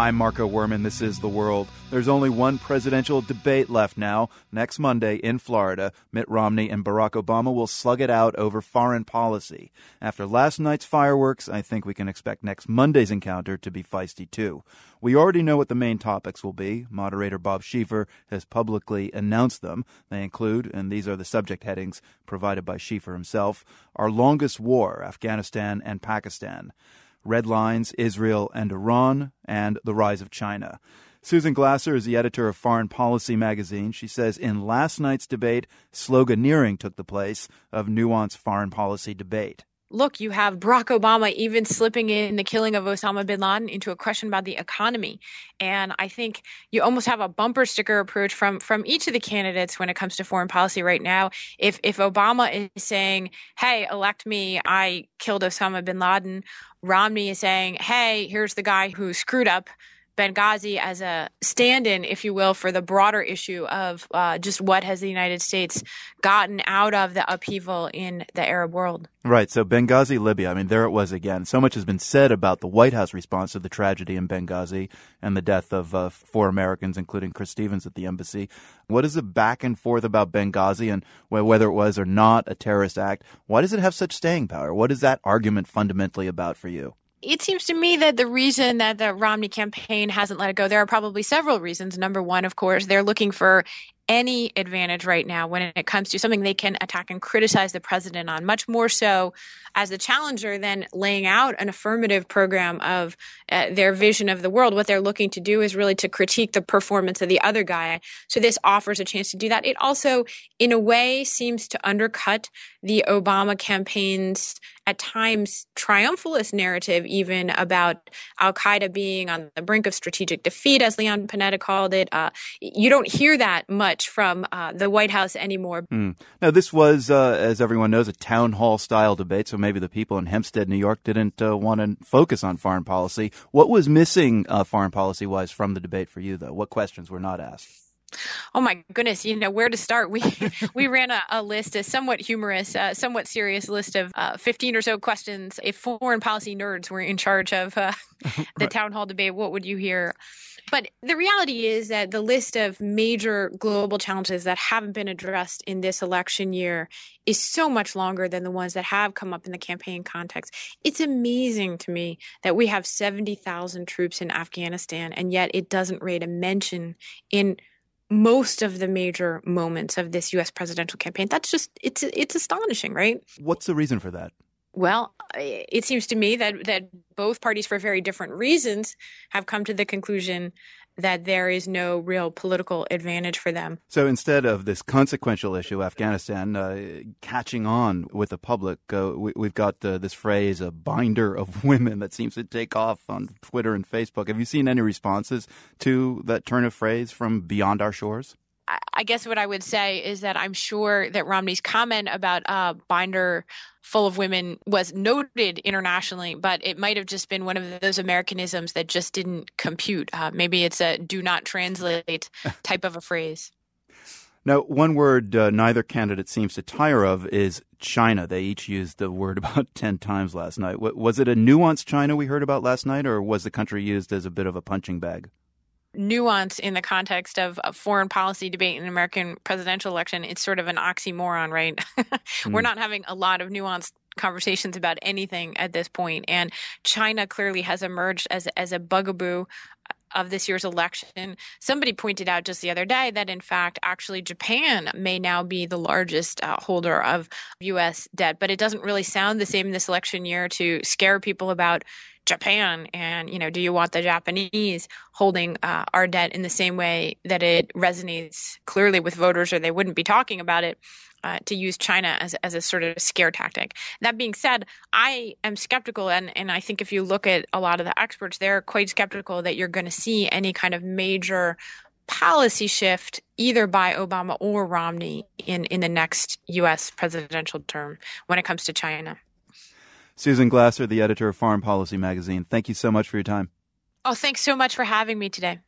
I'm Marco Werman. This is The World. There's only one presidential debate left now. Next Monday in Florida, Mitt Romney and Barack Obama will slug it out over foreign policy. After last night's fireworks, I think we can expect next Monday's encounter to be feisty too. We already know what the main topics will be. Moderator Bob Schieffer has publicly announced them. They include, and these are the subject headings provided by Schieffer himself, our longest war, Afghanistan and Pakistan red lines, Israel and Iran, and the rise of China. Susan Glasser is the editor of Foreign Policy magazine. She says in last night's debate, sloganeering took the place of nuanced foreign policy debate look, you have Barack Obama even slipping in the killing of Osama bin Laden into a question about the economy. And I think you almost have a bumper sticker approach from from each of the candidates when it comes to foreign policy right now. If if Obama is saying, "Hey, elect me, I killed Osama bin Laden," Romney is saying, "Hey, here's the guy who screwed up." Benghazi as a stand in, if you will, for the broader issue of uh, just what has the United States gotten out of the upheaval in the Arab world. Right. So Benghazi, Libya, I mean, there it was again. So much has been said about the White House response to the tragedy in Benghazi and the death of uh, four Americans, including Chris Stevens at the embassy. What is the back and forth about Benghazi and whether it was or not a terrorist act? Why does it have such staying power? What is that argument fundamentally about for you? It seems to me that the reason that the Romney campaign hasn't let it go, there are probably several reasons. Number one, of course, they're looking for any advantage right now when it comes to something they can attack and criticize the president on, much more so as the challenger than laying out an affirmative program of uh, their vision of the world. What they're looking to do is really to critique the performance of the other guy. So this offers a chance to do that. It also, in a way, seems to undercut the Obama campaign's at times triumphalist narrative, even about Al Qaeda being on the brink of strategic defeat, as Leon Panetta called it. Uh, you don't hear that much from uh, the White House anymore. Mm. Now, this was, uh, as everyone knows, a town hall style debate, so maybe the people in Hempstead, New York, didn't uh, want to focus on foreign policy. What was missing uh, foreign policy wise from the debate for you, though? What questions were not asked? Oh my goodness, you know where to start. We we ran a, a, list, a somewhat humorous, uh, somewhat serious list of uh, fifteen or so questions. If foreign policy nerds were in charge of uh, the town hall debate, what would you hear? But the reality is that the list of major global challenges that haven't been addressed in this election year is so much longer than the ones that have come up in the campaign context. It's amazing to me that we have 70,000 troops in Afghanistan, and yet it doesn't rate a mention in most of the major moments of this U.S. presidential campaign. That's just it's it's astonishing, right? What's the reason for that? Well, it seems to me that that both parties, for very different reasons, have come to the conclusion that there is no real political advantage for them. So instead of this consequential issue, Afghanistan uh, catching on with the public, uh, we, have got uh, this phrase, a binder of women, that seems to take off on Twitter and Facebook. Have you seen any responses to that turn of phrase from beyond our shores? I guess what I would say is that I'm sure that Romney's comment about uh, binder full of women was noted internationally, but it might have just been one of those Americanisms that just didn't compute. Uh, maybe it's a do not translate type of a phrase. Now, one word uh, neither candidate seems to tire of is China. They each used the word about 10 times last night. Was it a nuanced China we heard about last night, or was the country used as a bit of a punching bag? Nuance in the context of a foreign policy debate in an American presidential election, it's sort of an oxymoron, right? mm. We're not having a lot of nuanced conversations about anything at this point, and China clearly has emerged as as a bugaboo of this year's election. Somebody pointed out just the other day that, in fact, actually Japan may now be the largest uh, holder of U.S. debt, but it doesn't really sound the same in this election year to scare people about Japan and you know do you want the Japanese holding uh, our debt in the same way that it resonates clearly with voters or they wouldn't be talking about it uh, to use China as, as a sort of scare tactic. That being said, I am skeptical, and, and I think if you look at a lot of the experts, they're quite skeptical that you're going to see any kind of major policy shift either by Obama or Romney in, in the next U.S. presidential term when it comes to China. Susan Glasser, the editor of Foreign Policy magazine, thank you so much for your time. Oh, thanks so much for having me today.